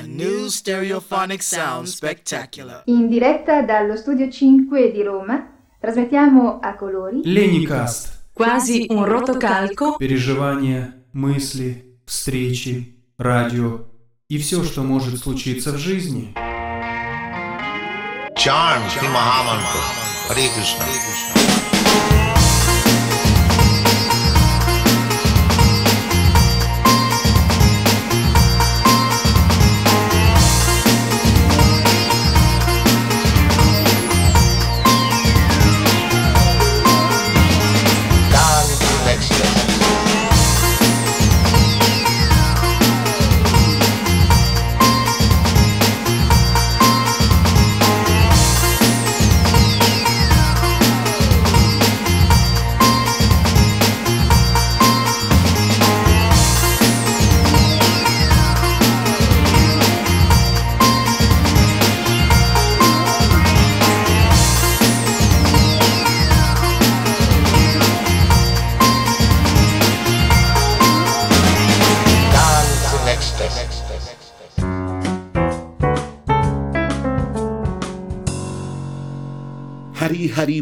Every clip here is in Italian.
A new stereophonic sound spectacular. In diretta dallo studio 5 di Roma, trasmettiamo a colori Леникаст. Quasi un rotocalco Переживания, мысли, встречи, радио и все, что может случиться в жизни. Charm Shri Mahamantra. Hare Krishna.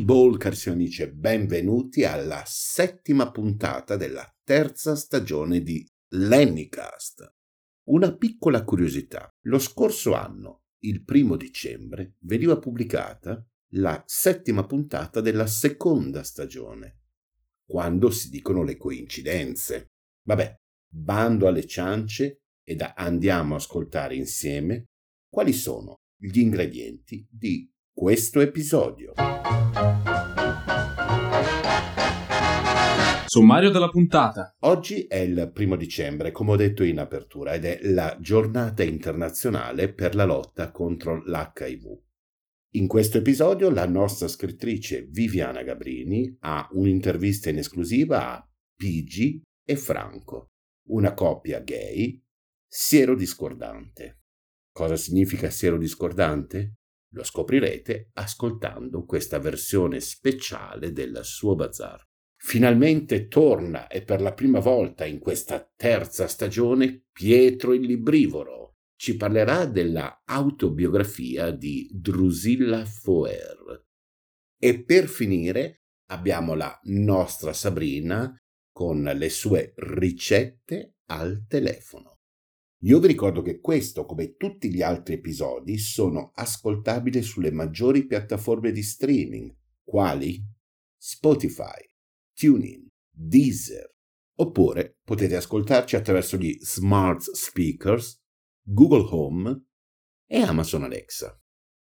Bol, carissimi amici, e benvenuti alla settima puntata della terza stagione di Lennycast. Una piccola curiosità. Lo scorso anno, il primo dicembre, veniva pubblicata la settima puntata della seconda stagione. Quando si dicono le coincidenze. Vabbè, bando alle ciance ed andiamo a ascoltare insieme quali sono gli ingredienti di questo episodio. Sommario della puntata. Oggi è il primo dicembre, come ho detto in apertura, ed è la giornata internazionale per la lotta contro l'HIV. In questo episodio la nostra scrittrice Viviana Gabrini ha un'intervista in esclusiva a Pigi e Franco, una coppia gay siero-discordante. Cosa significa siero-discordante? Lo scoprirete ascoltando questa versione speciale del suo bazar. Finalmente torna e per la prima volta in questa terza stagione Pietro il Librivoro. Ci parlerà della autobiografia di Drusilla Foer. E per finire abbiamo la nostra Sabrina con le sue ricette al telefono. Io vi ricordo che questo, come tutti gli altri episodi, sono ascoltabili sulle maggiori piattaforme di streaming, quali Spotify, TuneIn, Deezer, oppure potete ascoltarci attraverso gli smart speakers, Google Home e Amazon Alexa.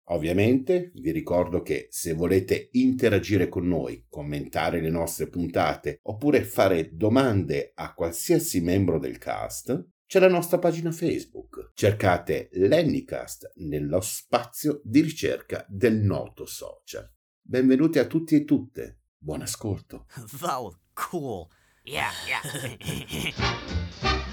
Ovviamente vi ricordo che se volete interagire con noi, commentare le nostre puntate oppure fare domande a qualsiasi membro del cast, c'è la nostra pagina Facebook. Cercate Lennycast nello spazio di ricerca del noto social. Benvenuti a tutti e tutte. Buon ascolto. Was cool. Yeah, yeah.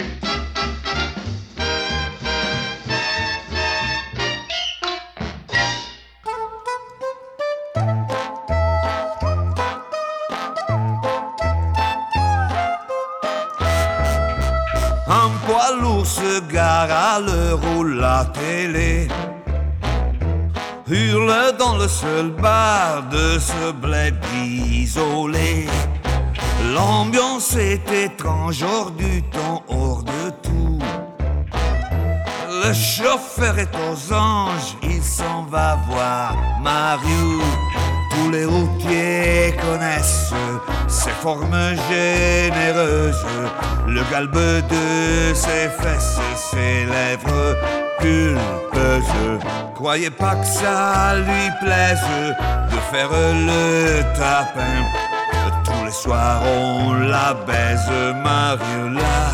se gare à l'heure où la télé hurle dans le seul bar de ce bled isolé. L'ambiance est étrange, hors du temps, hors de tout. Le chauffeur est aux anges, il s'en va voir Mario. Les routiers connaissent ses formes généreuses, le galbe de ses fesses, ses lèvres pulpeuses. Croyez pas que ça lui plaise de faire le tapin. Tous les soirs on la baise, Mariola.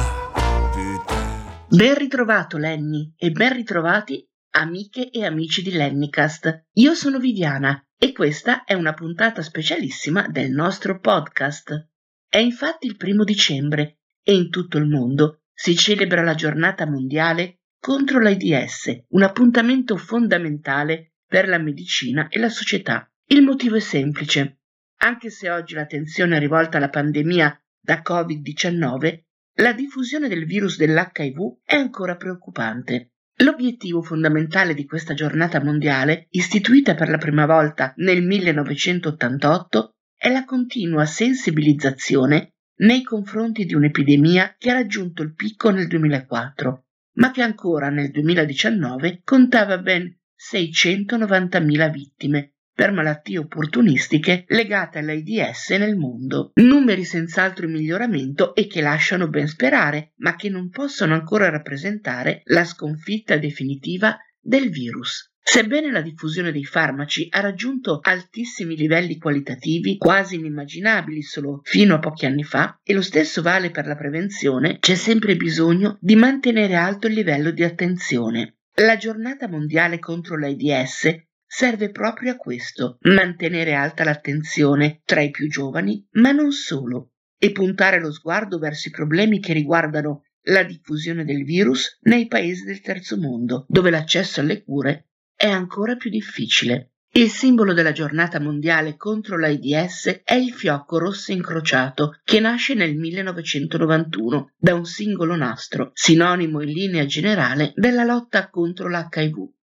Ben ritrovato Lenny e ben ritrovati amiche e amici di Lennycast. Io sono Viviana e questa è una puntata specialissima del nostro podcast. È infatti il primo dicembre e in tutto il mondo si celebra la giornata mondiale contro l'AIDS, un appuntamento fondamentale per la medicina e la società. Il motivo è semplice. Anche se oggi l'attenzione è rivolta alla pandemia da Covid-19, la diffusione del virus dell'HIV è ancora preoccupante. L'obiettivo fondamentale di questa giornata mondiale, istituita per la prima volta nel 1988, è la continua sensibilizzazione nei confronti di un'epidemia che ha raggiunto il picco nel 2004, ma che ancora nel 2019 contava ben 690.000 vittime per malattie opportunistiche legate all'AIDS nel mondo. Numeri senz'altro in miglioramento e che lasciano ben sperare, ma che non possono ancora rappresentare la sconfitta definitiva del virus. Sebbene la diffusione dei farmaci ha raggiunto altissimi livelli qualitativi, quasi inimmaginabili solo fino a pochi anni fa, e lo stesso vale per la prevenzione, c'è sempre bisogno di mantenere alto il livello di attenzione. La giornata mondiale contro l'AIDS serve proprio a questo, mantenere alta l'attenzione tra i più giovani, ma non solo, e puntare lo sguardo verso i problemi che riguardano la diffusione del virus nei paesi del terzo mondo, dove l'accesso alle cure è ancora più difficile. Il simbolo della giornata mondiale contro l'AIDS è il fiocco rosso incrociato che nasce nel 1991 da un singolo nastro, sinonimo in linea generale della lotta contro l'HIV.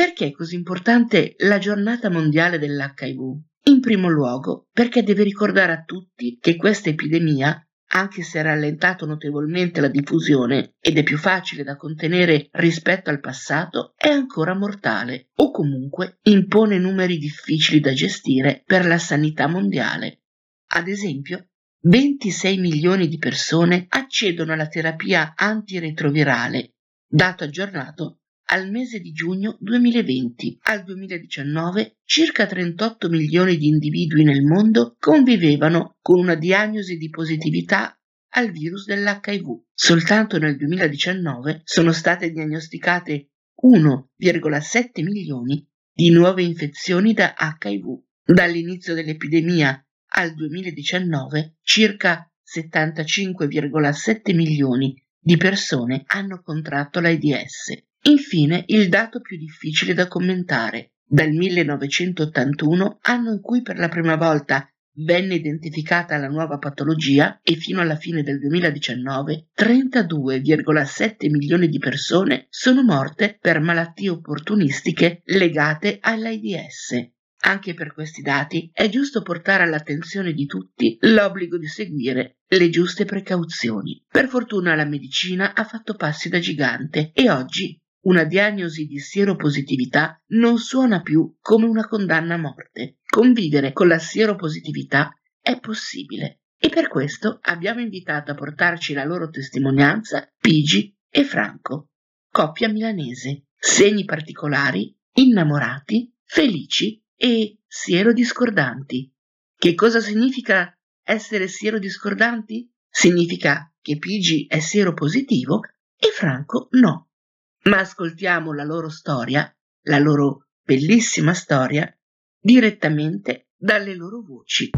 Perché è così importante la giornata mondiale dell'HIV? In primo luogo perché deve ricordare a tutti che questa epidemia, anche se ha rallentato notevolmente la diffusione ed è più facile da contenere rispetto al passato, è ancora mortale o comunque impone numeri difficili da gestire per la sanità mondiale. Ad esempio, 26 milioni di persone accedono alla terapia antiretrovirale, dato aggiornato al mese di giugno 2020. Al 2019 circa 38 milioni di individui nel mondo convivevano con una diagnosi di positività al virus dell'HIV. Soltanto nel 2019 sono state diagnosticate 1,7 milioni di nuove infezioni da HIV. Dall'inizio dell'epidemia al 2019 circa 75,7 milioni di persone hanno contratto l'AIDS. Infine il dato più difficile da commentare. Dal 1981, anno in cui per la prima volta venne identificata la nuova patologia e fino alla fine del 2019 32,7 milioni di persone sono morte per malattie opportunistiche legate all'AIDS. Anche per questi dati è giusto portare all'attenzione di tutti l'obbligo di seguire le giuste precauzioni. Per fortuna la medicina ha fatto passi da gigante e oggi una diagnosi di sieropositività non suona più come una condanna a morte. Convivere con la sieropositività è possibile e per questo abbiamo invitato a portarci la loro testimonianza Pigi e Franco, coppia milanese, segni particolari, innamorati, felici e sierodiscordanti. Che cosa significa essere sierodiscordanti? Significa che Pigi è sieropositivo e Franco no ma ascoltiamo la loro storia, la loro bellissima storia, direttamente dalle loro voci.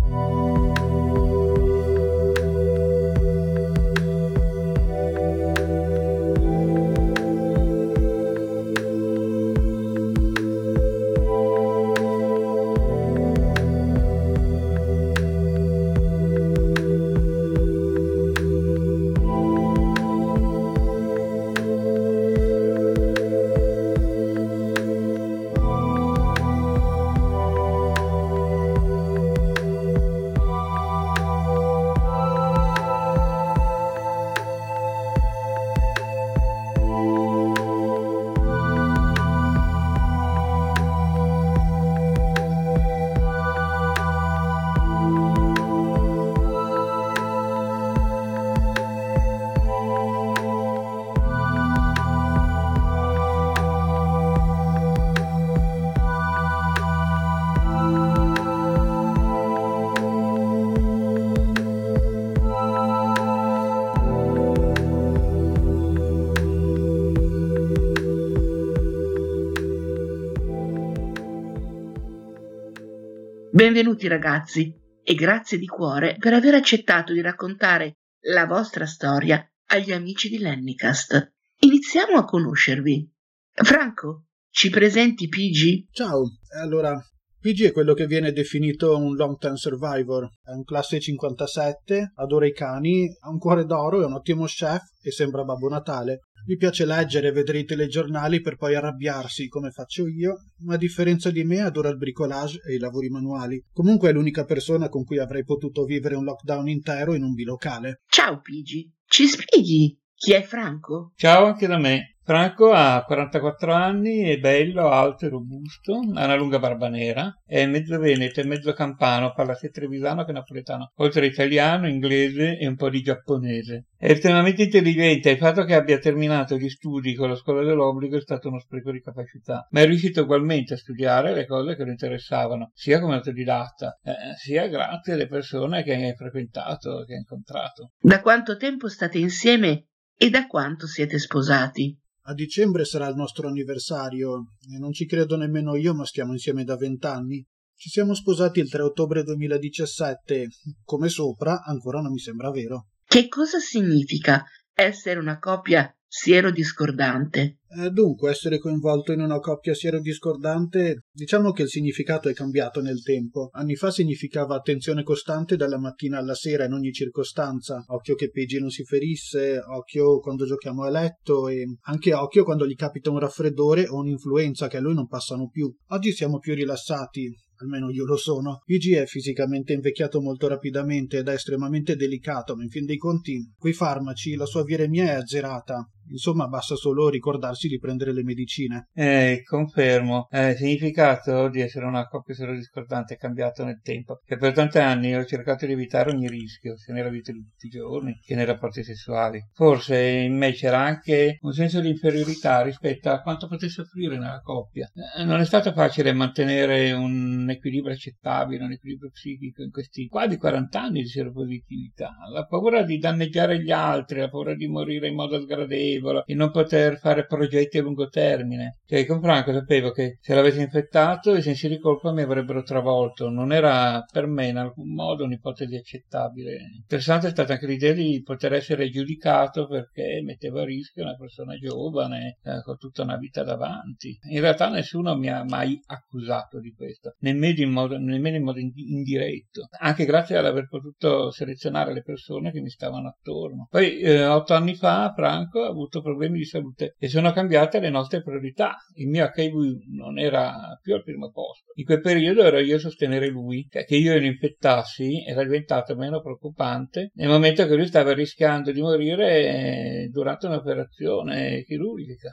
Benvenuti ragazzi e grazie di cuore per aver accettato di raccontare la vostra storia agli amici di Lennicast. Iniziamo a conoscervi. Franco, ci presenti PG? Ciao, allora PG è quello che viene definito un long term survivor, è un classe 57, adora i cani, ha un cuore d'oro, è un ottimo chef e sembra Babbo Natale. Gli piace leggere e vedere i telegiornali per poi arrabbiarsi, come faccio io, ma a differenza di me adora il bricolage e i lavori manuali. Comunque è l'unica persona con cui avrei potuto vivere un lockdown intero in un bilocale. Ciao Pigi, ci spieghi chi è Franco? Ciao anche da me. Franco ha 44 anni, è bello, alto e robusto, ha una lunga barba nera, è mezzo veneto e mezzo campano, parla sia trevisano che napoletano, oltre italiano, inglese e un po' di giapponese. È estremamente intelligente e il fatto che abbia terminato gli studi con la scuola dell'obbligo è stato uno spreco di capacità, ma è riuscito ugualmente a studiare le cose che lo interessavano, sia come autodidatta, eh, sia grazie alle persone che ha frequentato, che ha incontrato. Da quanto tempo state insieme e da quanto siete sposati? A dicembre sarà il nostro anniversario e non ci credo nemmeno io, ma stiamo insieme da vent'anni. Ci siamo sposati il 3 ottobre 2017. Come sopra, ancora non mi sembra vero. Che cosa significa essere una coppia siero-discordante? Eh, dunque, essere coinvolto in una coppia siero-discordante, diciamo che il significato è cambiato nel tempo. Anni fa significava attenzione costante dalla mattina alla sera in ogni circostanza. Occhio che Peggy non si ferisse, occhio quando giochiamo a letto e anche occhio quando gli capita un raffreddore o un'influenza che a lui non passano più. Oggi siamo più rilassati, almeno io lo sono. Luigi è fisicamente invecchiato molto rapidamente ed è estremamente delicato, ma in fin dei conti, quei farmaci, la sua viremia è azzerata. Insomma, basta solo ricordarsi di prendere le medicine. Eh, confermo. Eh, il significato di essere una coppia solo discordante è cambiato nel tempo. Che per tanti anni ho cercato di evitare ogni rischio, sia nella vita di tutti i giorni che nei rapporti sessuali. Forse in me c'era anche un senso di inferiorità rispetto a quanto potesse offrire nella coppia. Eh, non è stato facile mantenere un equilibrio accettabile, un equilibrio psichico in questi quasi 40 anni di seropositività. La paura di danneggiare gli altri, la paura di morire in modo sgradevole, e non poter fare progetti a lungo termine. Cioè, con Franco sapevo che se l'avessi infettato i sensi di colpa mi avrebbero travolto. Non era per me in alcun modo un'ipotesi accettabile. Interessante è stata anche l'idea di poter essere giudicato perché mettevo a rischio una persona giovane eh, con tutta una vita davanti. In realtà nessuno mi ha mai accusato di questo, nemmeno in modo, nemmeno in modo indiretto, anche grazie ad aver potuto selezionare le persone che mi stavano attorno. Poi, eh, otto anni fa, Franco ha avuto avuto problemi di salute e sono cambiate le nostre priorità. Il mio HIV non era più al primo posto. In quel periodo ero io a sostenere lui, che io lo infettassi era diventato meno preoccupante nel momento che lui stava rischiando di morire durante un'operazione chirurgica.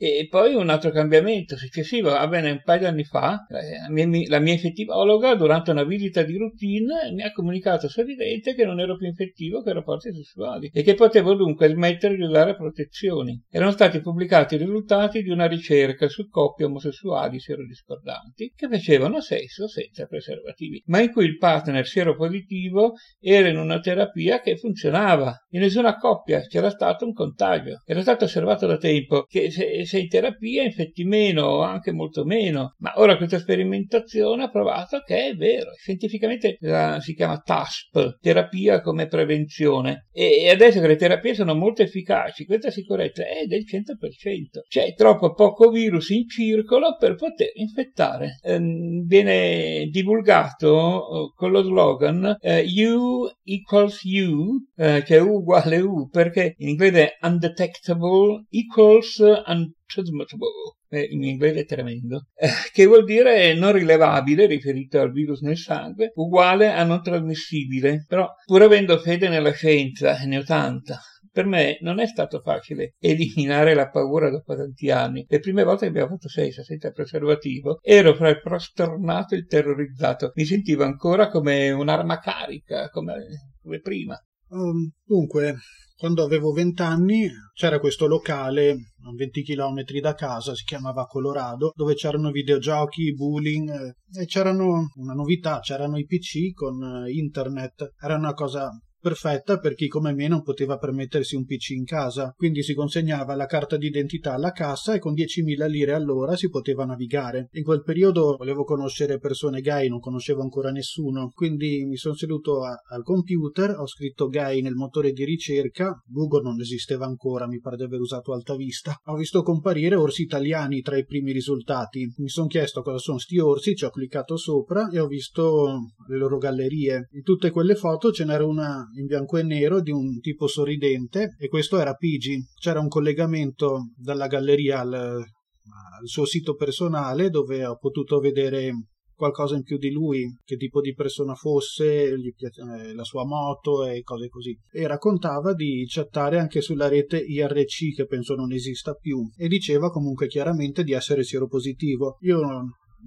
E poi un altro cambiamento successivo, avvenne un paio di anni fa, la mia, la mia infettivologa durante una visita di routine mi ha comunicato sorridente che non ero più infettivo che rapporti sessuali e che potevo dunque smettere di usare protezioni. Erano stati pubblicati i risultati di una ricerca su coppie omosessuali serodiscordanti che facevano sesso senza preservativi, ma in cui il partner seropositivo era in una terapia che funzionava. In nessuna coppia c'era stato un contagio. Era stato osservato da tempo che se sei in terapia infetti meno o anche molto meno, ma ora questa sperimentazione ha provato che è vero, scientificamente la, si chiama TASP, terapia come prevenzione, e, e adesso che le terapie sono molto efficaci, questa sicurezza è del 100%, c'è troppo poco virus in circolo per poter infettare. Ehm, viene divulgato oh, con lo slogan eh, U equals U, eh, cioè U uguale U, perché in inglese undetectable equals un eh, in inglese tremendo, eh, che vuol dire non rilevabile, riferito al virus nel sangue, uguale a non trasmissibile. Però, pur avendo fede nella scienza, ne ho tanta, per me non è stato facile eliminare la paura dopo tanti anni. Le prime volte che abbiamo fatto sesso senza preservativo ero fra il prostornato e il terrorizzato. Mi sentivo ancora come un'arma carica, come, come prima. Um, dunque, quando avevo vent'anni c'era questo locale a 20 km da casa, si chiamava Colorado, dove c'erano videogiochi, bullying eh, e c'erano una novità, c'erano i PC con eh, internet. Era una cosa perfetta per chi come me non poteva permettersi un PC in casa, quindi si consegnava la carta d'identità alla cassa e con 10.000 lire all'ora si poteva navigare. In quel periodo volevo conoscere persone gay, non conoscevo ancora nessuno, quindi mi sono seduto a, al computer, ho scritto gay nel motore di ricerca, Google non esisteva ancora, mi pare di aver usato Alta Vista. Ho visto comparire orsi italiani tra i primi risultati. Mi sono chiesto cosa sono sti orsi, ci ho cliccato sopra e ho visto le loro gallerie. In tutte quelle foto ce n'era una in bianco e nero di un tipo sorridente e questo era Pigi. C'era un collegamento dalla galleria al, al suo sito personale dove ho potuto vedere qualcosa in più di lui, che tipo di persona fosse, piace, la sua moto e cose così. E raccontava di chattare anche sulla rete IRC, che penso non esista più, e diceva comunque chiaramente di essere sieropositivo. Io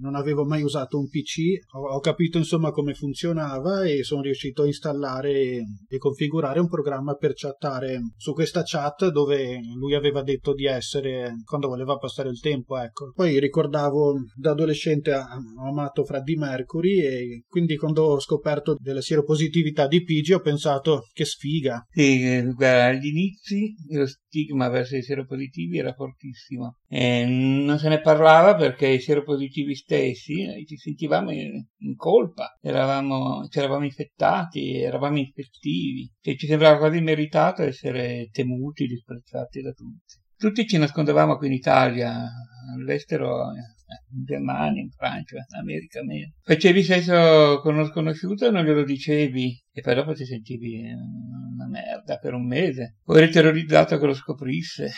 non avevo mai usato un PC, ho, ho, capito insomma come funzionava e sono riuscito a installare e, e, configurare un programma per chattare su questa chat dove lui aveva detto di essere quando voleva passare il tempo, ecco. Poi ricordavo da adolescente ho amato Freddie Mercury e quindi quando ho scoperto della sieropositività di Pigi ho pensato che sfiga. Sì, guarda, agli inizi lo stigma verso i sieropositivi era fortissimo. E non se ne parlava perché i sieropositivi stessi eh, ci sentivamo in, in colpa, eravamo, ci eravamo infettati, eravamo infettivi, cioè, ci sembrava quasi meritato essere temuti, disprezzati da tutti. Tutti ci nascondevamo qui in Italia, all'estero, eh, in Germania, in Francia, in America meno. Facevi sesso con uno sconosciuto e non glielo dicevi e poi dopo ti sentivi una merda per un mese. O eri terrorizzato che lo scoprisse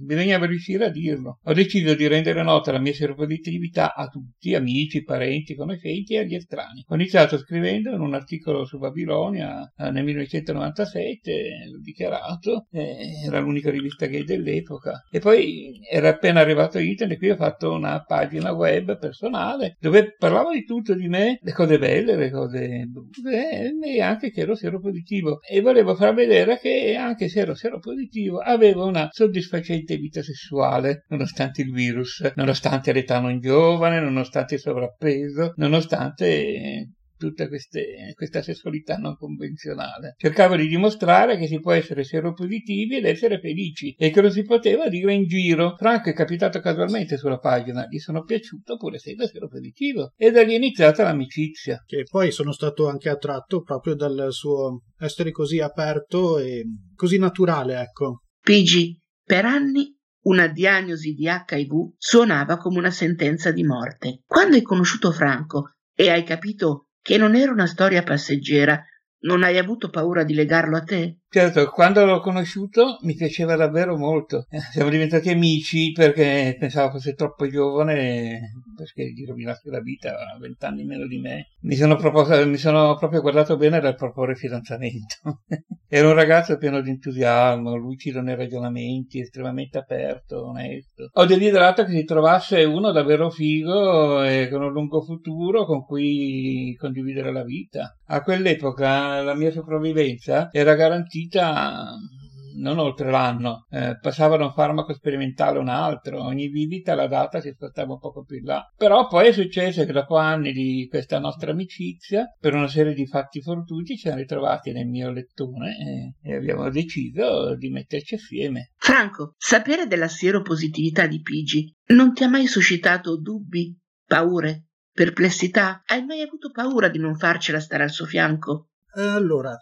bisognava riuscire a dirlo. Ho deciso di rendere nota la mia seropositività a tutti, amici, parenti, conoscenti e agli estranei. Ho iniziato scrivendo in un articolo su Babilonia eh, nel 1997, l'ho dichiarato, eh, era l'unica rivista gay dell'epoca. E poi era appena arrivato internet, qui ho fatto una pagina web personale dove parlavo di tutto di me, le cose belle, le cose brutte e anche che ero seropositivo. E volevo far vedere che anche se ero seropositivo avevo una soddisfazione recente vita sessuale, nonostante il virus, nonostante l'età non giovane, nonostante il sovrappeso, nonostante tutta queste, questa sessualità non convenzionale. Cercavo di dimostrare che si può essere seropositivi ed essere felici e che lo si poteva dire in giro. Franco è capitato casualmente sulla pagina, gli sono piaciuto pur essendo seropositivo e da lì è iniziata l'amicizia. Che poi sono stato anche attratto proprio dal suo essere così aperto e così naturale, ecco. PG per anni una diagnosi di HIV suonava come una sentenza di morte. Quando hai conosciuto Franco e hai capito che non era una storia passeggera, non hai avuto paura di legarlo a te? Certo, quando l'ho conosciuto mi piaceva davvero molto. Eh, siamo diventati amici perché pensavo fosse troppo giovane perché gli rovinassi la vita, aveva vent'anni meno di me. Mi sono, proposto, mi sono, proprio guardato bene dal proporre fidanzamento. Era un ragazzo pieno di entusiasmo, lucido nei ragionamenti, estremamente aperto, onesto. Ho desiderato che si trovasse uno davvero figo e con un lungo futuro con cui condividere la vita. A quell'epoca la mia sopravvivenza era garantita vita non oltre l'anno, eh, passava da un farmaco sperimentale a un altro, ogni visita la data si spostava un poco più in là. Però poi è successo che dopo anni di questa nostra amicizia, per una serie di fatti fortuiti, ci siamo ritrovati nel mio lettone e, e abbiamo deciso di metterci assieme. Franco, sapere della sieropositività di Pigi non ti ha mai suscitato dubbi, paure, perplessità? Hai mai avuto paura di non farcela stare al suo fianco? Eh, allora,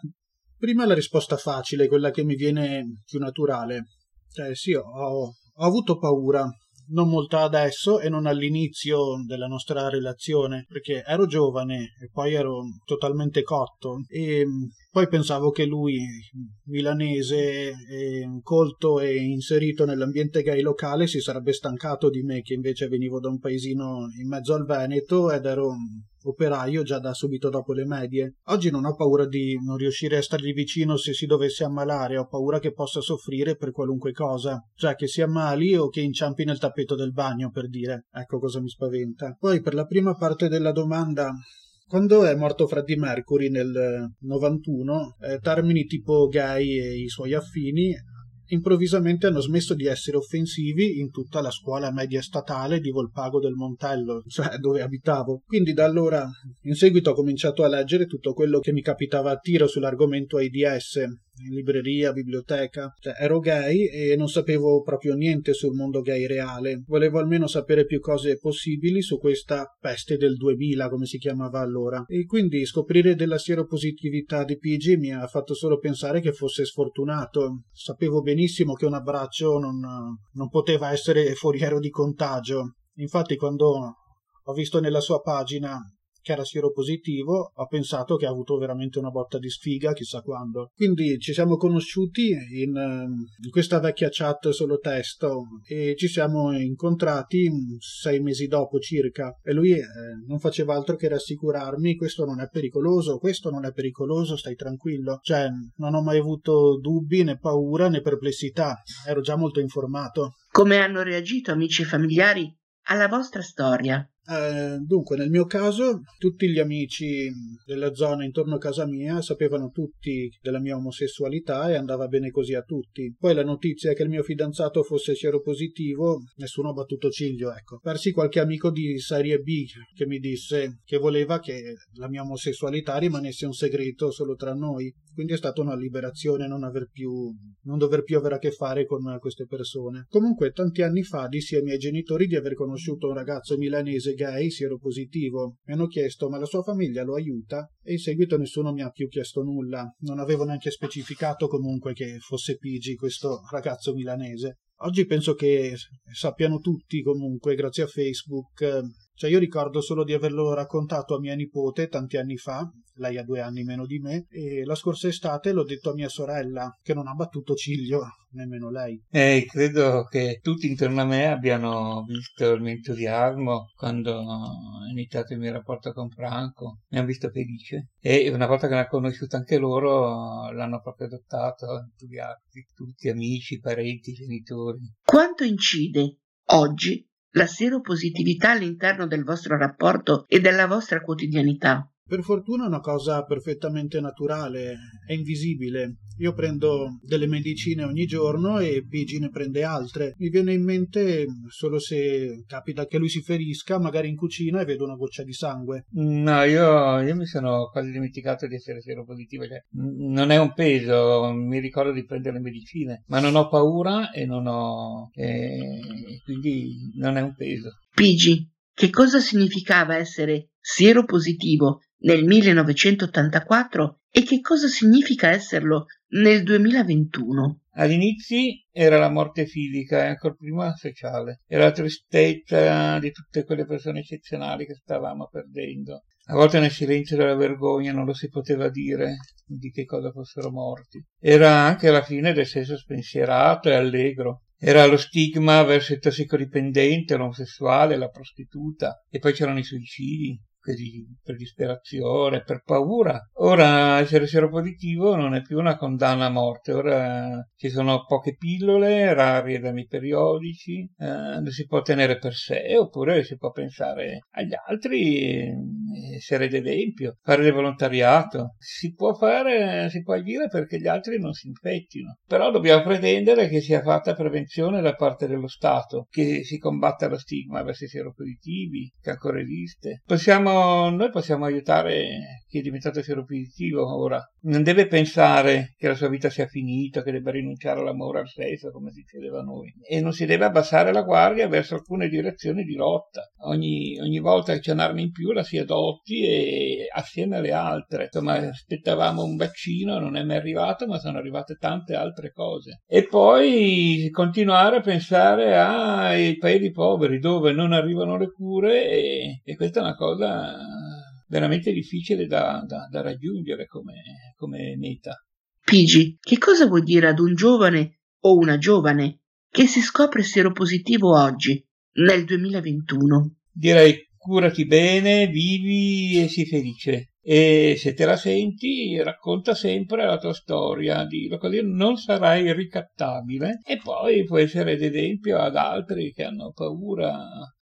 Prima la risposta facile, quella che mi viene più naturale. Cioè, sì, ho, ho avuto paura, non molto adesso e non all'inizio della nostra relazione, perché ero giovane e poi ero totalmente cotto e poi pensavo che lui, milanese, colto e inserito nell'ambiente gay locale, si sarebbe stancato di me che invece venivo da un paesino in mezzo al Veneto ed ero operaio già da subito dopo le medie. Oggi non ho paura di non riuscire a stargli vicino se si dovesse ammalare, ho paura che possa soffrire per qualunque cosa, cioè che si ammali o che inciampi nel tappeto del bagno, per dire. Ecco cosa mi spaventa. Poi per la prima parte della domanda quando è morto Freddie Mercury nel 91, eh, termini tipo gay e i suoi affini improvvisamente hanno smesso di essere offensivi in tutta la scuola media statale di Volpago del Montello, cioè dove abitavo. Quindi da allora, in seguito, ho cominciato a leggere tutto quello che mi capitava a tiro sull'argomento AIDS, in libreria, biblioteca. Cioè, ero gay e non sapevo proprio niente sul mondo gay reale. Volevo almeno sapere più cose possibili su questa peste del 2000, come si chiamava allora. E quindi scoprire della sieropositività di PG mi ha fatto solo pensare che fosse sfortunato. Sapevo benissimo che un abbraccio non, non poteva essere foriero di contagio. Infatti, quando ho visto nella sua pagina che era sieropositivo, ho pensato che ha avuto veramente una botta di sfiga, chissà quando. Quindi ci siamo conosciuti in, ehm, in questa vecchia chat solo testo e ci siamo incontrati sei mesi dopo circa e lui eh, non faceva altro che rassicurarmi questo non è pericoloso, questo non è pericoloso, stai tranquillo. Cioè, non ho mai avuto dubbi né paura né perplessità, ero già molto informato. Come hanno reagito amici e familiari alla vostra storia? Eh, dunque, nel mio caso, tutti gli amici della zona intorno a casa mia sapevano tutti della mia omosessualità e andava bene così a tutti. Poi la notizia che il mio fidanzato fosse sieropositivo, nessuno ha battuto ciglio, ecco. Persi qualche amico di serie B che mi disse che voleva che la mia omosessualità rimanesse un segreto solo tra noi. Quindi è stata una liberazione non, più, non dover più avere a che fare con queste persone. Comunque, tanti anni fa dissi ai miei genitori di aver conosciuto un ragazzo milanese gay sieropositivo. Mi hanno chiesto ma la sua famiglia lo aiuta e in seguito nessuno mi ha più chiesto nulla. Non avevo neanche specificato comunque che fosse Pigi questo ragazzo milanese. Oggi penso che sappiano tutti comunque grazie a Facebook cioè io ricordo solo di averlo raccontato a mia nipote tanti anni fa, lei ha due anni meno di me, e la scorsa estate l'ho detto a mia sorella, che non ha battuto ciglio, nemmeno lei. E credo che tutti intorno a me abbiano visto il mio entusiasmo quando ho iniziato il mio rapporto con Franco, mi hanno visto felice e una volta che l'hanno conosciuto anche loro l'hanno proprio adottato, entusiasti, tutti amici, parenti, genitori. Quanto incide oggi la seropositività all'interno del vostro rapporto e della vostra quotidianità. Per fortuna è una cosa perfettamente naturale, è invisibile. Io prendo delle medicine ogni giorno e Pigi ne prende altre. Mi viene in mente solo se capita che lui si ferisca, magari in cucina e vedo una goccia di sangue. No, io, io mi sono quasi dimenticato di essere seropositivo. Cioè, non è un peso, mi ricordo di prendere le medicine, ma non ho paura e non ho... E quindi non è un peso. Pigi, che cosa significava essere sieropositivo nel 1984 e che cosa significa esserlo nel 2021. All'inizio era la morte fisica e ancora prima sociale, era la tristezza di tutte quelle persone eccezionali che stavamo perdendo. A volte nel silenzio della vergogna non lo si poteva dire di che cosa fossero morti. Era anche la fine del senso spensierato e allegro. Era lo stigma verso il tossicodipendente, l'omosessuale, la prostituta e poi c'erano i suicidi per disperazione, per paura. Ora essere seropositivo non è più una condanna a morte, ora ci sono poche pillole, rari esami periodici, eh, lo si può tenere per sé oppure si può pensare agli altri, essere d'esempio, fare del volontariato. Si può fare, si può agire perché gli altri non si infettino, però dobbiamo pretendere che sia fatta prevenzione da parte dello Stato, che si combatta lo stigma verso i seropositivi, che ancora esiste. Possiamo noi possiamo aiutare chi è diventato seropositivo ora. Non deve pensare che la sua vita sia finita, che debba rinunciare all'amore, al sesso, come si chiedeva a noi. E non si deve abbassare la guardia verso alcune direzioni di lotta. Ogni, ogni volta che c'è un'arma in più la si adotti e assieme alle altre. Insomma, aspettavamo un vaccino, non è mai arrivato, ma sono arrivate tante altre cose. E poi continuare a pensare ai paesi poveri dove non arrivano le cure e, e questa è una cosa veramente difficile da, da, da raggiungere come, come meta. Pigi, che cosa vuoi dire ad un giovane o una giovane che si scopre seropositivo oggi, nel 2021? Direi curati bene, vivi e sii felice. E se te la senti, racconta sempre la tua storia, dillo così non sarai ricattabile e poi puoi essere d'esempio ad altri che hanno paura.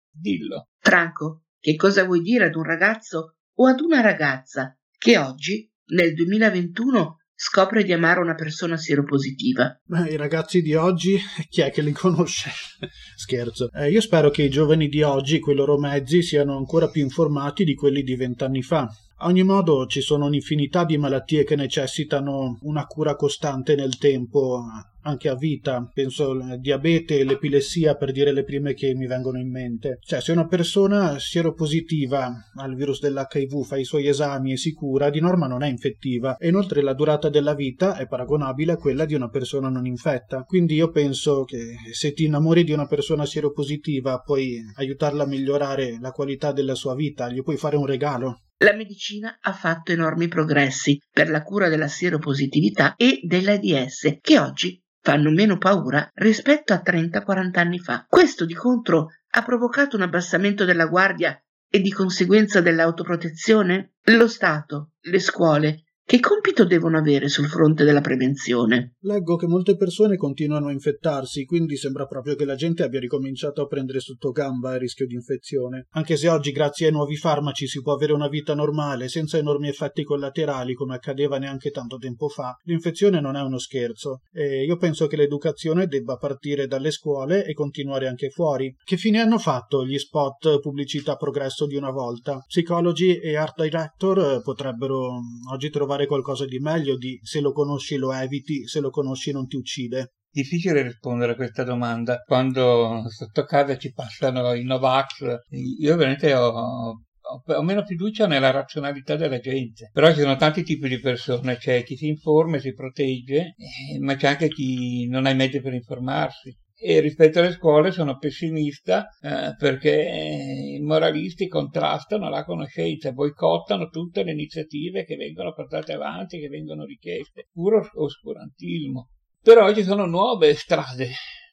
Dillo. Franco, che cosa vuoi dire ad un ragazzo o ad una ragazza che oggi, nel 2021, scopre di amare una persona sieropositiva. Beh, i ragazzi di oggi, chi è che li conosce? Scherzo. Eh, io spero che i giovani di oggi, quei loro mezzi, siano ancora più informati di quelli di vent'anni fa. A ogni modo ci sono un'infinità di malattie che necessitano una cura costante nel tempo, anche a vita. Penso al diabete e l'epilessia per dire le prime che mi vengono in mente. Cioè, se una persona sieropositiva al virus dell'HIV fa i suoi esami e si cura, di norma non è infettiva e inoltre la durata della vita è paragonabile a quella di una persona non infetta. Quindi io penso che se ti innamori di una persona sieropositiva puoi aiutarla a migliorare la qualità della sua vita, gli puoi fare un regalo. La medicina ha fatto enormi progressi per la cura della seropositività e dell'AIDS, che oggi fanno meno paura rispetto a 30-40 anni fa. Questo di contro ha provocato un abbassamento della guardia e di conseguenza dell'autoprotezione? Lo Stato, le scuole che compito devono avere sul fronte della prevenzione? Leggo che molte persone continuano a infettarsi, quindi sembra proprio che la gente abbia ricominciato a prendere sotto gamba il rischio di infezione. Anche se oggi, grazie ai nuovi farmaci, si può avere una vita normale, senza enormi effetti collaterali come accadeva neanche tanto tempo fa, l'infezione non è uno scherzo. E io penso che l'educazione debba partire dalle scuole e continuare anche fuori. Che fine hanno fatto gli spot pubblicità progresso di una volta? Psicologi e art director eh, potrebbero mm, oggi trovare fare qualcosa di meglio di se lo conosci lo eviti, se lo conosci non ti uccide? Difficile rispondere a questa domanda. Quando sotto casa ci passano i Novax, io veramente ho, ho meno fiducia nella razionalità della gente. Però ci sono tanti tipi di persone, c'è chi si informa e si protegge, eh, ma c'è anche chi non ha i mezzi per informarsi e rispetto alle scuole sono pessimista eh, perché i moralisti contrastano la conoscenza, boicottano tutte le iniziative che vengono portate avanti, che vengono richieste, puro oscurantismo. Però ci sono nuove strade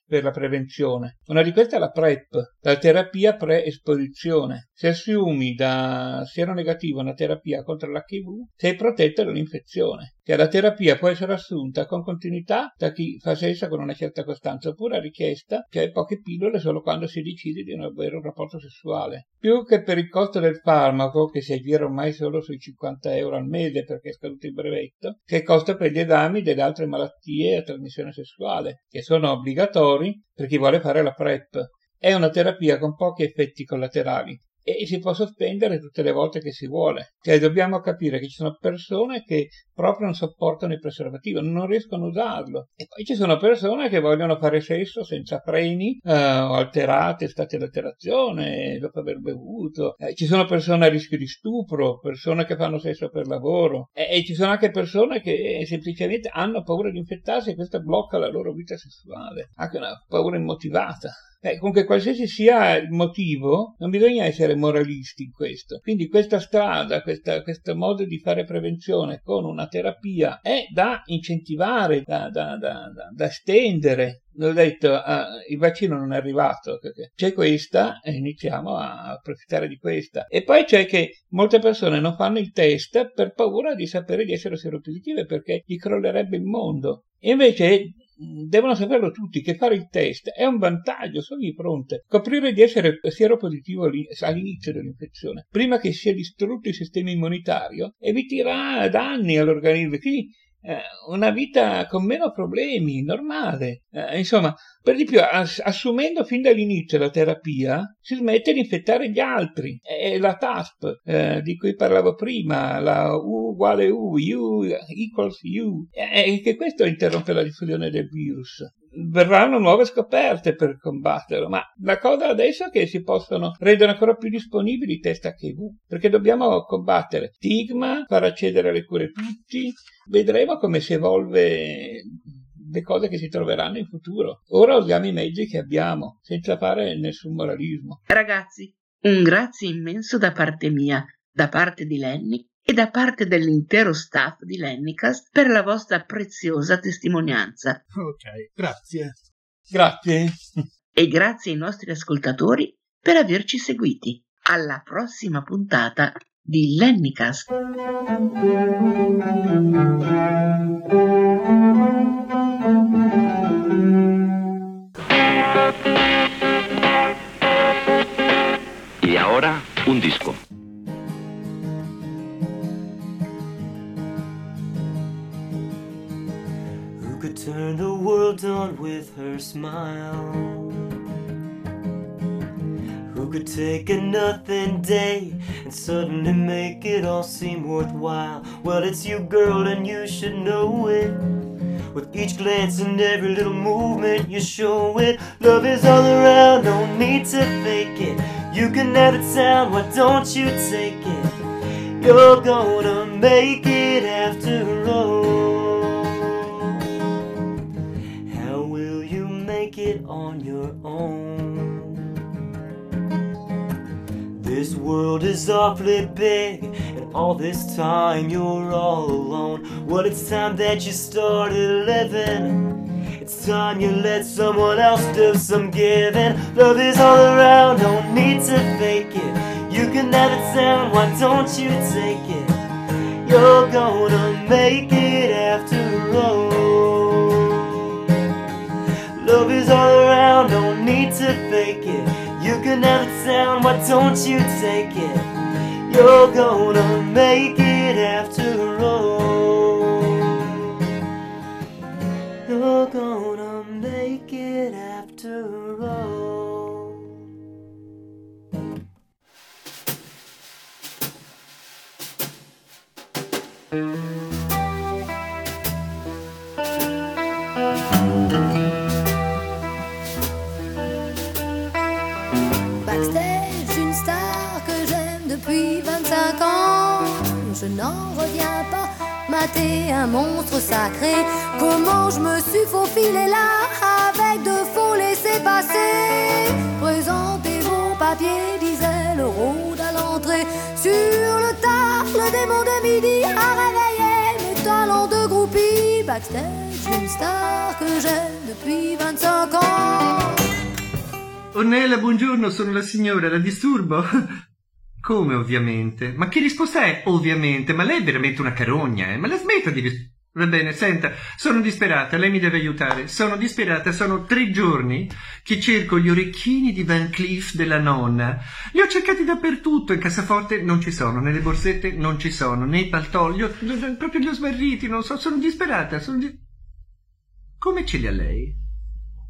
per la prevenzione. Una di queste è la PrEP, la terapia pre-esposizione. Se assumi da siero negativo una terapia contro l'HIV, sei protetto dall'infezione. Che la terapia può essere assunta con continuità da chi fa sesso con una certa costanza, oppure a richiesta, cioè poche pillole solo quando si decide di non avere un rapporto sessuale. Più che per il costo del farmaco, che si aggira ormai solo sui 50 euro al mese perché è scaduto il brevetto, che costa per gli esami delle altre malattie a trasmissione sessuale, che sono obbligatori per chi vuole fare la PrEP. È una terapia con pochi effetti collaterali e si può sospendere tutte le volte che si vuole. Cioè dobbiamo capire che ci sono persone che proprio non sopportano il preservativo, non riescono a usarlo. E poi ci sono persone che vogliono fare sesso senza freni eh, alterate, stati d'alterazione dopo aver bevuto. Eh, ci sono persone a rischio di stupro, persone che fanno sesso per lavoro e, e ci sono anche persone che semplicemente hanno paura di infettarsi e questo blocca la loro vita sessuale. Anche una paura immotivata. Eh, comunque, qualsiasi sia il motivo, non bisogna essere moralisti in questo. Quindi questa strada, questa, questo modo di fare prevenzione con una terapia è da incentivare, da, da, da, da estendere. L'ho detto, eh, il vaccino non è arrivato, c'è questa e iniziamo a approfittare di questa. E poi c'è che molte persone non fanno il test per paura di sapere di essere seropositive perché gli crollerebbe il mondo. E invece devono saperlo tutti che fare il test è un vantaggio su ogni fronte. Coprire di essere sieropositivo all'inizio dell'infezione, prima che sia distrutto il sistema immunitario, eviterà danni all'organismo. Quindi eh, una vita con meno problemi, normale. Eh, insomma, per di più, ass- assumendo fin dall'inizio la terapia, si smette di infettare gli altri. È la TASP eh, di cui parlavo prima, la U uguale U, U equals U, e che questo interrompe la diffusione del virus verranno nuove scoperte per combatterlo, ma la cosa adesso è che si possono rendere ancora più disponibili i test HIV, perché dobbiamo combattere stigma, far accedere alle cure tutti, vedremo come si evolve le cose che si troveranno in futuro. Ora usiamo i mezzi che abbiamo, senza fare nessun moralismo. Ragazzi, un grazie immenso da parte mia, da parte di Lenny e da parte dell'intero staff di Lennicast per la vostra preziosa testimonianza. Ok, grazie. Grazie. E grazie ai nostri ascoltatori per averci seguiti. Alla prossima puntata di Lennicast. Y ahora un disco. Turn the world on with her smile? Who could take a nothing day and suddenly make it all seem worthwhile? Well, it's you, girl, and you should know it. With each glance and every little movement, you show it. Love is all around, no need to fake it. You can have it sound, why don't you take it? You're gonna make it after This world is awfully big, and all this time you're all alone. Well, it's time that you started living. It's time you let someone else do some giving. Love is all around, don't need to fake it. You can have it sound, why don't you take it? You're gonna make it after all. Love is all around, don't need to fake it. You can have it sound, why don't you take it? You're gonna make it after all. You're gonna make it after all. Depuis 25 ans. Je n'en reviens pas, mater un monstre sacré. Comment je me suis faufilé là avec de faux laissés passer. Présentez vos papiers, disait le rôde à l'entrée. Sur le tard, le démon de midi a réveillé mes talents de groupie. Backstage, une star que j'aime depuis 25 ans. Ornella, buongiorno, sono la signora, la disturbo? Come ovviamente? Ma che risposta è ovviamente? Ma lei è veramente una carogna, eh? Ma la smetta di... Va bene, senta, sono disperata, lei mi deve aiutare. Sono disperata, sono tre giorni che cerco gli orecchini di Van Cleef della nonna. Li ho cercati dappertutto, in cassaforte non ci sono, nelle borsette non ci sono, nei paltò, ho, proprio li ho smarriti, non so, sono disperata, sono di... Come ce li ha lei?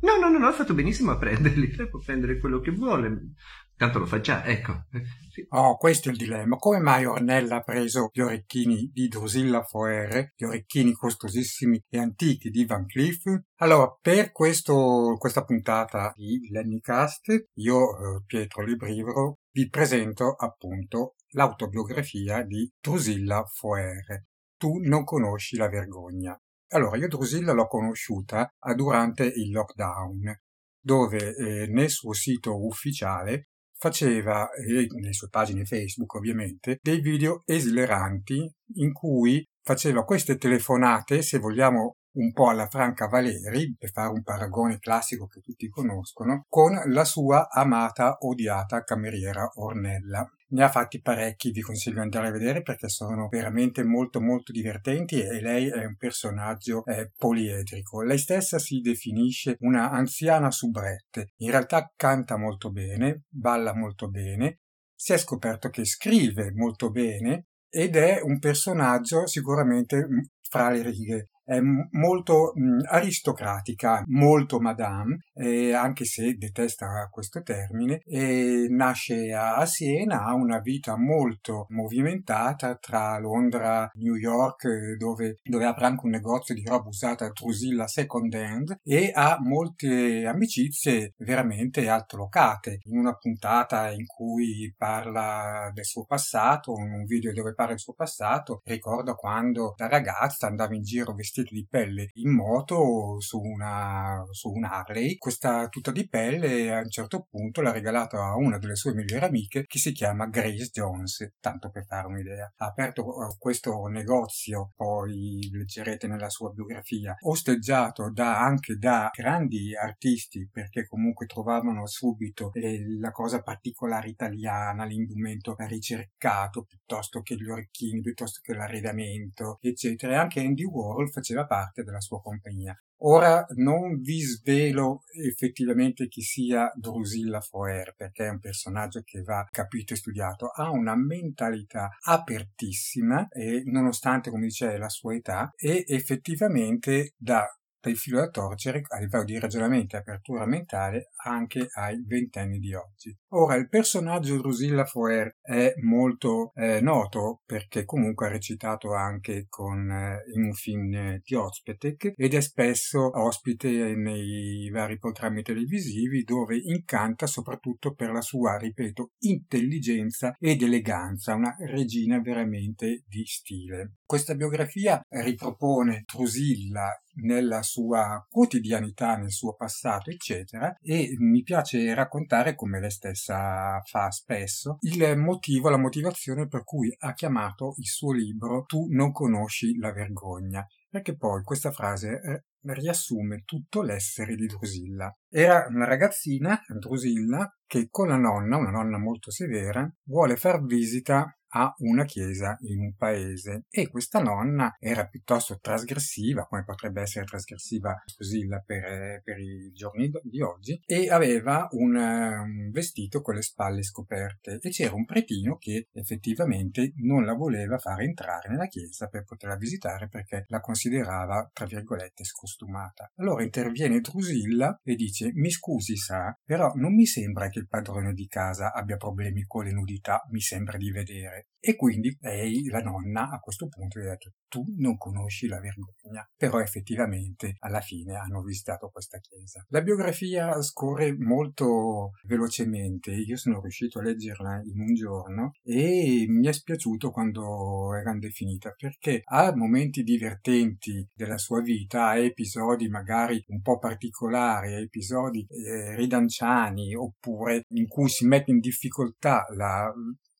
No, no, no, no, ha fatto benissimo a prenderli. Lei può prendere quello che vuole. Tanto lo fa già, ecco. Eh, sì. Oh, questo è il dilemma. Come mai Ornella ha preso gli orecchini di Drusilla Foere, gli orecchini costosissimi e antichi di Van Cleef? Allora, per questo, questa puntata di Lennycast, io, eh, Pietro Librivoro, vi presento appunto l'autobiografia di Drusilla Foere. Tu non conosci la vergogna. Allora, io Drusilla l'ho conosciuta ah, durante il lockdown, dove eh, nel suo sito ufficiale faceva, e nelle sue pagine Facebook ovviamente, dei video esileranti in cui faceva queste telefonate, se vogliamo un po' alla Franca Valeri, per fare un paragone classico che tutti conoscono, con la sua amata, odiata cameriera Ornella. Ne ha fatti parecchi, vi consiglio di andare a vedere perché sono veramente molto molto divertenti e lei è un personaggio eh, poliedrico. Lei stessa si definisce una anziana soubrette. In realtà canta molto bene, balla molto bene, si è scoperto che scrive molto bene ed è un personaggio sicuramente mm, fra le righe è molto mh, aristocratica, molto madame, eh, anche se detesta questo termine, e nasce a, a, Siena, ha una vita molto movimentata tra Londra, New York, dove, dove apre anche un negozio di roba usata Drusilla Second Hand, e ha molte amicizie veramente altolocate. In una puntata in cui parla del suo passato, in un video dove parla del suo passato, ricorda quando da ragazza andava in giro vestita di pelle in moto su una, su un Harley. Questa tuta di pelle a un certo punto l'ha regalata a una delle sue migliori amiche che si chiama Grace Jones, tanto per fare un'idea. Ha aperto uh, questo negozio, poi leggerete nella sua biografia, osteggiato da, anche da grandi artisti perché comunque trovavano subito eh, la cosa particolare italiana, l'indumento ricercato piuttosto che gli orecchini, piuttosto che l'arredamento, eccetera. E anche Andy Warhol faceva parte della sua compagnia. Ora non vi svelo effettivamente chi sia Drusilla Foer, perché è un personaggio che va capito e studiato. Ha una mentalità apertissima e nonostante, come dice, la sua età, e effettivamente dà il filo da torcere a livello di ragionamento e apertura mentale anche ai ventenni di oggi. Ora, il personaggio Drusilla Foer è molto eh, noto perché comunque ha recitato anche con, eh, in un film di Ozpetek ed è spesso ospite nei vari programmi televisivi dove incanta soprattutto per la sua, ripeto, intelligenza ed eleganza, una regina veramente di stile. Questa biografia ripropone Drusilla nella sua quotidianità, nel suo passato, eccetera, e mi piace raccontare, come lei stessa fa spesso, il motivo, la motivazione per cui ha chiamato il suo libro Tu non conosci la vergogna, perché poi questa frase eh, riassume tutto l'essere di Drusilla. Era una ragazzina, Drusilla, che con la nonna, una nonna molto severa, vuole far visita a una chiesa in un paese e questa nonna era piuttosto trasgressiva, come potrebbe essere trasgressiva Drusilla per, per i giorni di oggi, e aveva un, un, vestito con le spalle scoperte e c'era un pretino che effettivamente non la voleva fare entrare nella chiesa per poterla visitare perché la considerava, tra virgolette, scostumata. Allora interviene Drusilla e dice mi scusi sa, però non mi sembra che il padrone di casa abbia problemi con le nudità, mi sembra di vedere. E quindi lei, la nonna, a questo punto gli ha detto tu non conosci la vergogna. Però effettivamente alla fine hanno visitato questa chiesa. La biografia scorre molto velocemente, io sono riuscito a leggerla in un giorno e mi è spiaciuto quando era indefinita perché ha momenti divertenti della sua vita, ha episodi magari un po' particolari, episodi eh, ridanciani oppure in cui si mette in difficoltà la,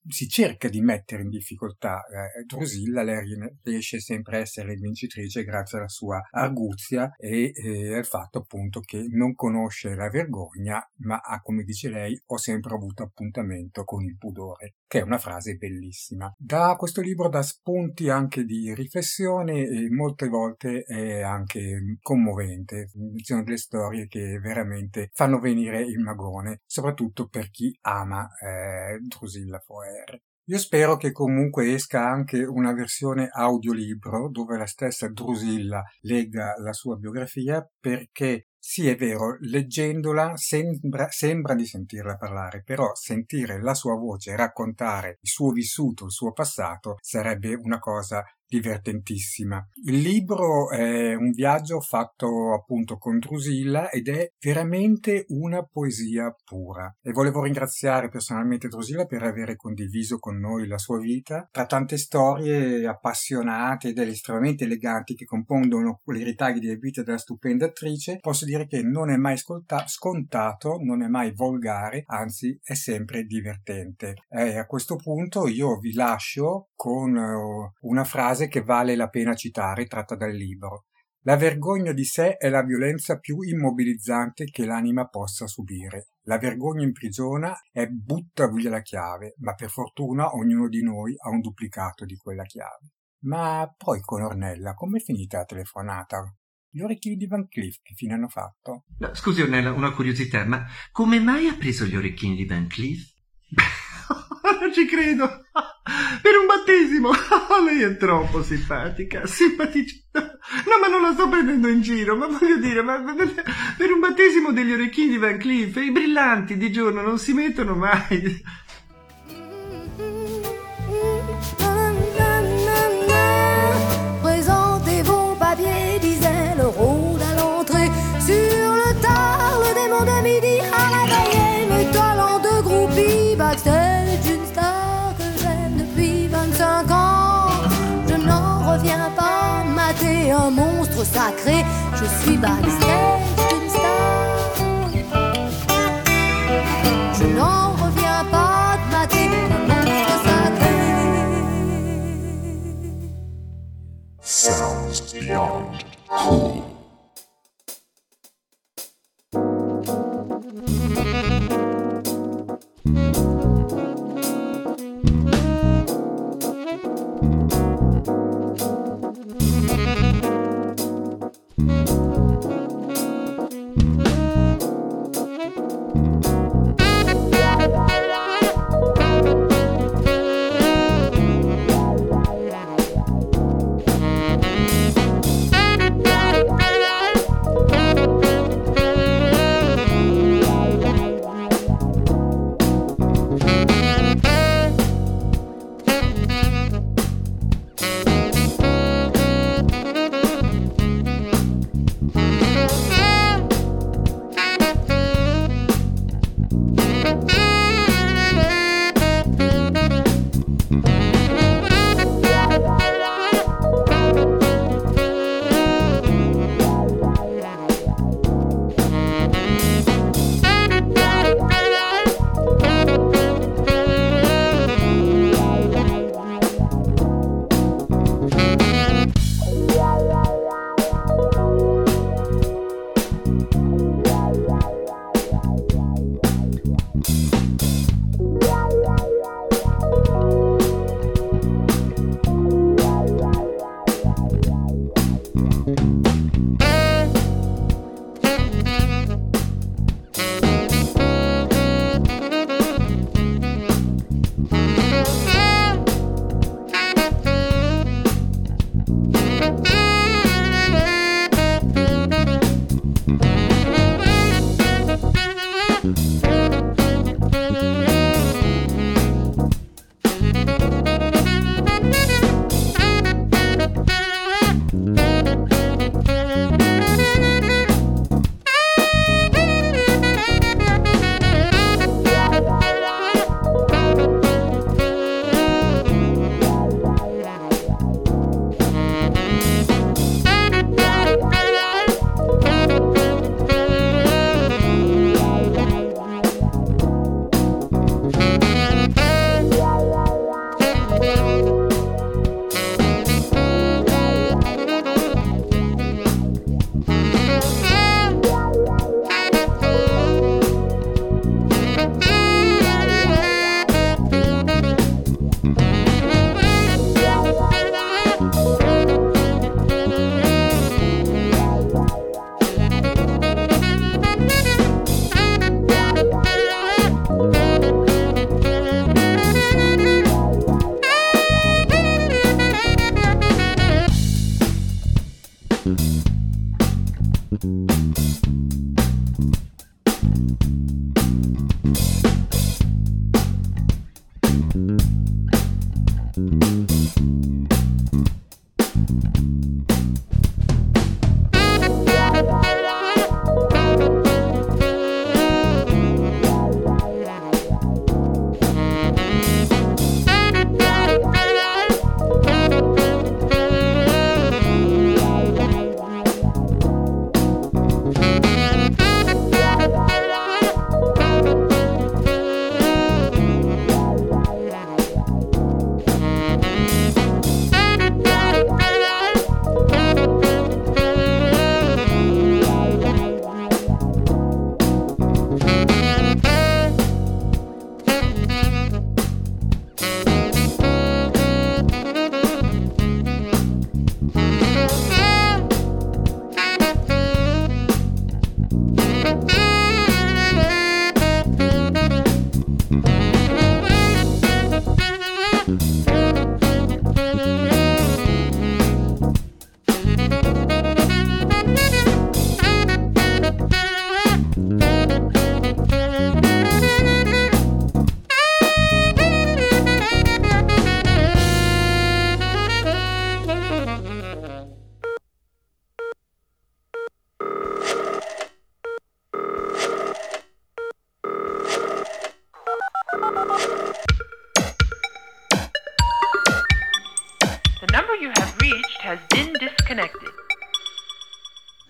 si cerca di mettere in difficoltà eh, Drusilla, lei riesce sempre a essere vincitrice grazie alla sua arguzia e eh, al fatto appunto che non conosce la vergogna, ma ha, come dice lei, ho sempre avuto appuntamento con il pudore, che è una frase bellissima. Da questo libro dà spunti anche di riflessione e molte volte è anche commovente. Ci sono delle storie che veramente fanno venire il magone, soprattutto per chi ama eh, Drusilla Foer. Io spero che comunque esca anche una versione audiolibro dove la stessa Drusilla legga la sua biografia perché sì, è vero, leggendola sembra, sembra, di sentirla parlare, però sentire la sua voce raccontare il suo vissuto, il suo passato, sarebbe una cosa divertentissima. Il libro è un viaggio fatto appunto con Drusilla ed è veramente una poesia pura. E volevo ringraziare personalmente Drusilla per aver condiviso con noi la sua vita tra tante storie appassionate ed estremamente eleganti che compongono i ritagli delle vite della stupenda attrice. Posso dire che non è mai scolta- scontato, non è mai volgare, anzi è sempre divertente. E a questo punto io vi lascio con uh, una frase che vale la pena citare tratta dal libro. La vergogna di sé è la violenza più immobilizzante che l'anima possa subire. La vergogna imprigiona e butta via la chiave, ma per fortuna ognuno di noi ha un duplicato di quella chiave. Ma poi con Ornella, com'è finita la telefonata? Gli orecchini di Van Cliff che fine hanno fatto? No, scusi Ornella, una curiosità, ma come mai ha preso gli orecchini di Van Cliff? non ci credo! Per un battesimo! Lei è troppo simpatica, simpaticissima. No, ma non la sto prendendo in giro, ma voglio dire, ma per un battesimo degli orecchini di Van Cleef, i brillanti di giorno non si mettono mai. Un monstre sacré. Je suis backstage Bye.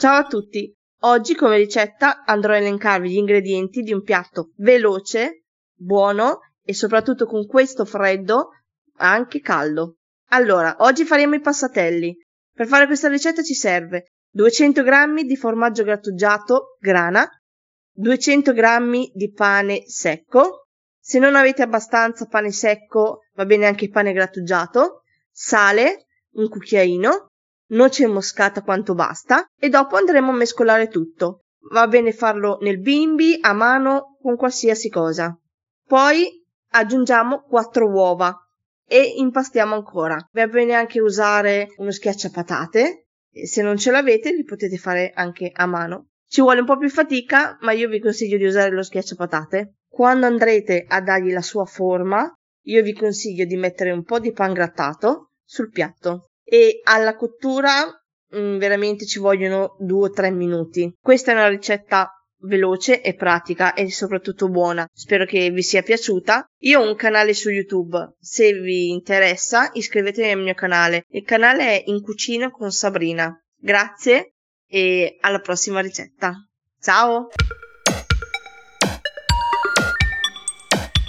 Ciao a tutti! Oggi come ricetta andrò a elencarvi gli ingredienti di un piatto veloce, buono e soprattutto con questo freddo anche caldo. Allora, oggi faremo i passatelli. Per fare questa ricetta ci serve 200 g di formaggio grattugiato grana, 200 g di pane secco, se non avete abbastanza pane secco va bene anche pane grattugiato, sale, un cucchiaino, noce moscata quanto basta e dopo andremo a mescolare tutto. Va bene farlo nel bimbi, a mano, con qualsiasi cosa. Poi aggiungiamo 4 uova e impastiamo ancora. Va bene anche usare uno schiacciapatate. Se non ce l'avete li potete fare anche a mano. Ci vuole un po' più fatica, ma io vi consiglio di usare lo schiacciapatate. Quando andrete a dargli la sua forma, io vi consiglio di mettere un po' di pan grattato sul piatto e alla cottura mh, mm, veramente ci vogliono 2-3 minuti. Questa è una ricetta veloce e pratica e soprattutto buona. Spero che vi sia piaciuta. Io ho un canale su YouTube. Se vi interessa, iscrivetevi al mio canale. Il canale è In Cucina con Sabrina. Grazie e alla prossima ricetta. Ciao!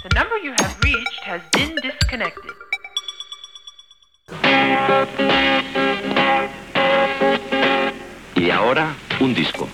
The number you have reached has been disconnected. Y ahora, un disco.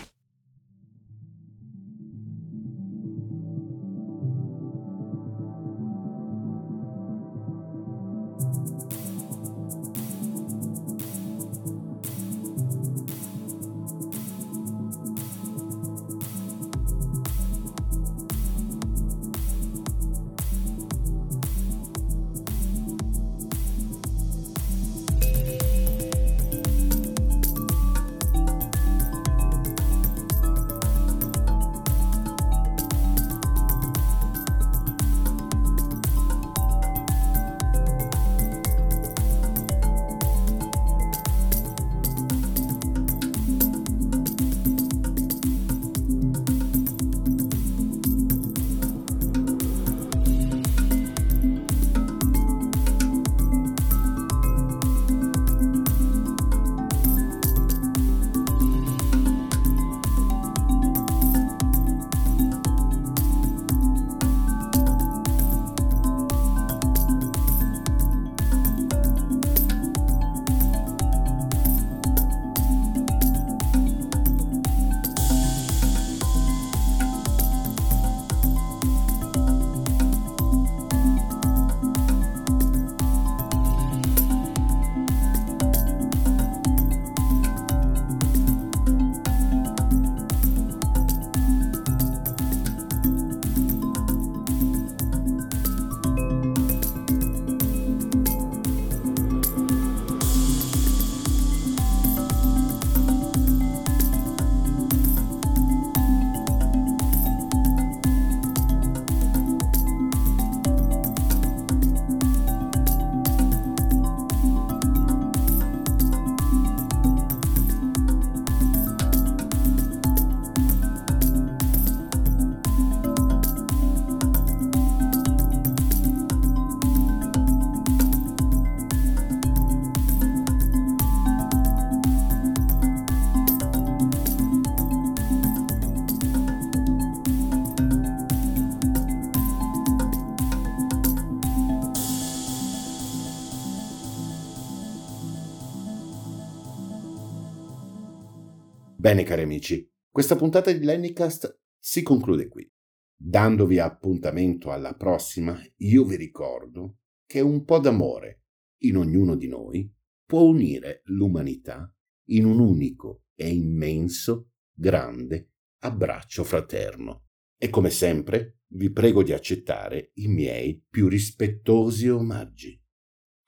Bene cari amici, questa puntata di Lennycast si conclude qui. Dandovi appuntamento alla prossima, io vi ricordo che un po' d'amore in ognuno di noi può unire l'umanità in un unico e immenso, grande abbraccio fraterno. E come sempre vi prego di accettare i miei più rispettosi omaggi.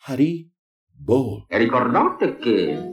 Hari Bol. E ricordate che